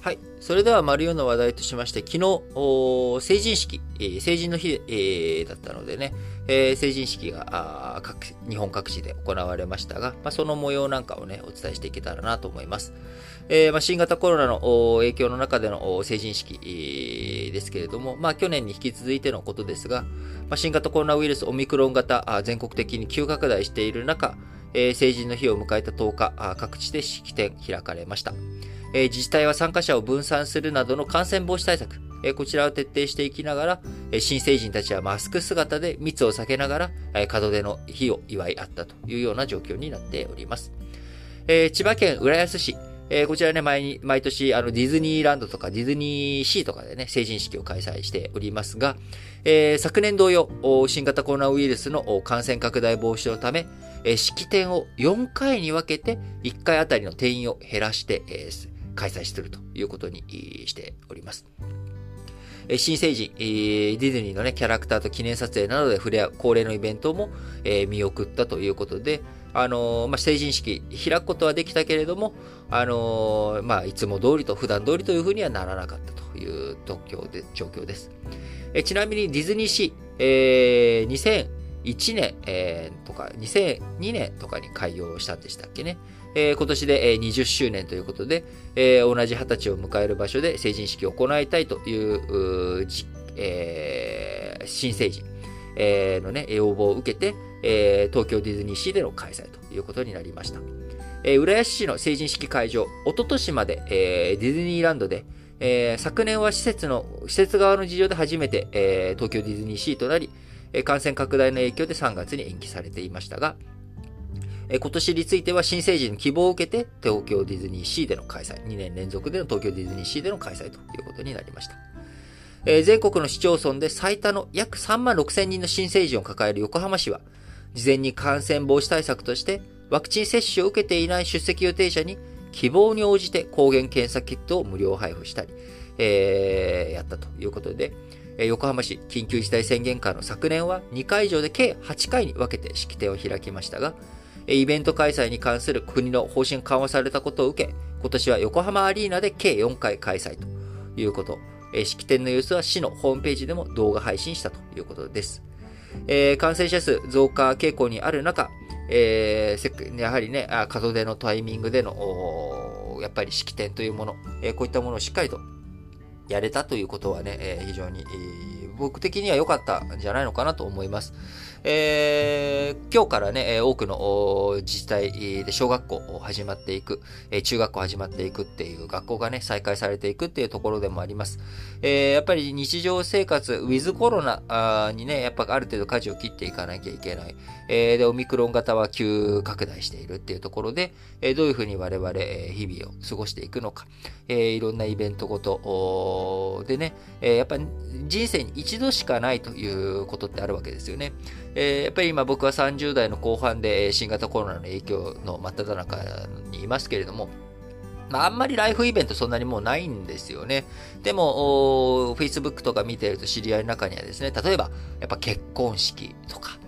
はい。それでは、丸4の話題としまして、昨日、成人式、えー、成人の日、えー、だったのでね、えー、成人式が各日本各地で行われましたが、まあ、その模様なんかをね、お伝えしていけたらなと思います。えーまあ、新型コロナの影響の中での成人式、ですけれども、まあ、去年に引き続いてのことですが、まあ、新型コロナウイルスオミクロン型、全国的に急拡大している中、えー、成人の日を迎えた10日、各地で式典開かれました。え、自治体は参加者を分散するなどの感染防止対策、え、こちらを徹底していきながら、え、新成人たちはマスク姿で密を避けながら、えー、門出の日を祝い合ったというような状況になっております。え、千葉県浦安市、え、こちらね、毎に毎年あのディズニーランドとかディズニーシーとかでね、成人式を開催しておりますが、えー、昨年同様、新型コロナウイルスの感染拡大防止のため、え、式典を4回に分けて1回あたりの定員を減らして、えー、開催するということにしております。新成人、ディズニーのね、キャラクターと記念撮影などで触れ合う恒例のイベントも、見送ったということで、あの、まあ、成人式開くことはできたけれども、あの、まあ、いつも通りと普段通りというふうにはならなかったという状況で状況です。えちなみにディズニーシー、えー、1年、えー、とか、2002年とかに開業したんでしたっけね。えー、今年で20周年ということで、えー、同じ20歳を迎える場所で成人式を行いたいという、うえー、新成人、えー、のね、要望を受けて、えー、東京ディズニーシーでの開催ということになりました。えー、浦安市の成人式会場、おととしまで、えー、ディズニーランドで、えー、昨年は施設の、施設側の事情で初めて、えー、東京ディズニーシーとなり、感染拡大の影響で3月に延期されていましたが、今年については新成人の希望を受けて東京ディズニーシーでの開催、2年連続での東京ディズニーシーでの開催ということになりました。え全国の市町村で最多の約3万6千人の新成人を抱える横浜市は、事前に感染防止対策として、ワクチン接種を受けていない出席予定者に希望に応じて抗原検査キットを無料配布したり、えー、やったということで、横浜市緊急事態宣言下の昨年は2会場で計8回に分けて式典を開きましたが、イベント開催に関する国の方針緩和されたことを受け、今年は横浜アリーナで計4回開催ということ。式典の様子は市のホームページでも動画配信したということです。えー、感染者数増加傾向にある中、えー、やはりね、門出のタイミングでの、やっぱり式典というもの、えー、こういったものをしっかりとやれたということはね、えー、非常に、えー、僕的には良かったんじゃないのかなと思います。えー、今日からね、多くの自治体で小学校始まっていく、中学校始まっていくっていう学校がね、再開されていくっていうところでもあります。えー、やっぱり日常生活、ウィズコロナにね、やっぱある程度舵を切っていかなきゃいけない。えー、で、オミクロン型は急拡大しているっていうところで、どういうふうに我々、日々を過ごしていくのか、え、いろんなイベントごとでね、やっぱり人生に一度しかないということってあるわけですよね。えー、やっぱり今僕は30代の後半で新型コロナの影響の真っ只中にいますけれども、まあ、あんまりライフイベントそんなにもうないんですよね。でも、Facebook とか見てると知り合いの中にはですね、例えば、やっぱ結婚式とか、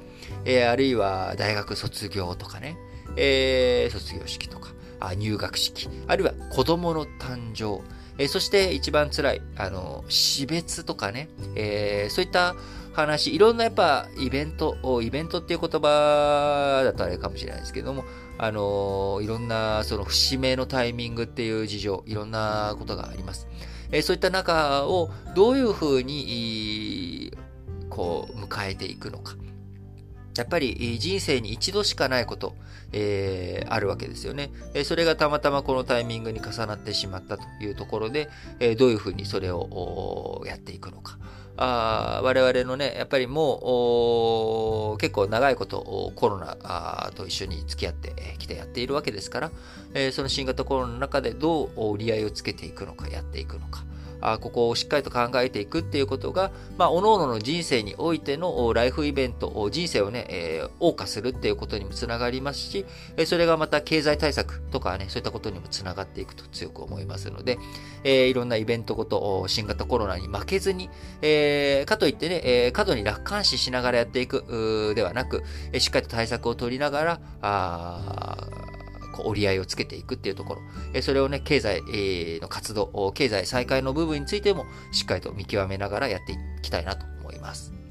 えー、あるいは大学卒業とかね、えー、卒業式とか、あ入学式、あるいは子供の誕生、えー、そして一番辛い、あの、死別とかね、えー、そういった話、いろんなやっぱイベント、イベントっていう言葉だとあれかもしれないですけども、あのいろんなその節目のタイミングっていう事情、いろんなことがあります。えー、そういった中をどういうふうに、こう、迎えていくのか。やっぱり人生に一度しかないこと、えー、あるわけですよね、えそれがたまたまこのタイミングに重なってしまったというところで、えどういうふうにそれをやっていくのか。あ我々のね、やっぱりもう結構長いことコロナと一緒に付き合ってきてやっているわけですから、えー、その新型コロナの中でどう折り合いをつけていくのか、やっていくのか。あここをしっかりと考えていくっていうことが、まあ、各々の人生においてのライフイベント、人生をね、えー、謳歌するっていうことにもつながりますし、それがまた経済対策とかね、そういったことにもつながっていくと強く思いますので、えー、いろんなイベントごと、新型コロナに負けずに、えー、かといってね、えー、過度に楽観視しながらやっていくではなく、えしっかりと対策を取りながら、あこう折り合いをつけていくっていうところ、えそれをね、経済の活動、経済再開の部分についてもしっかりと見極めながらやっていきたいなと思います。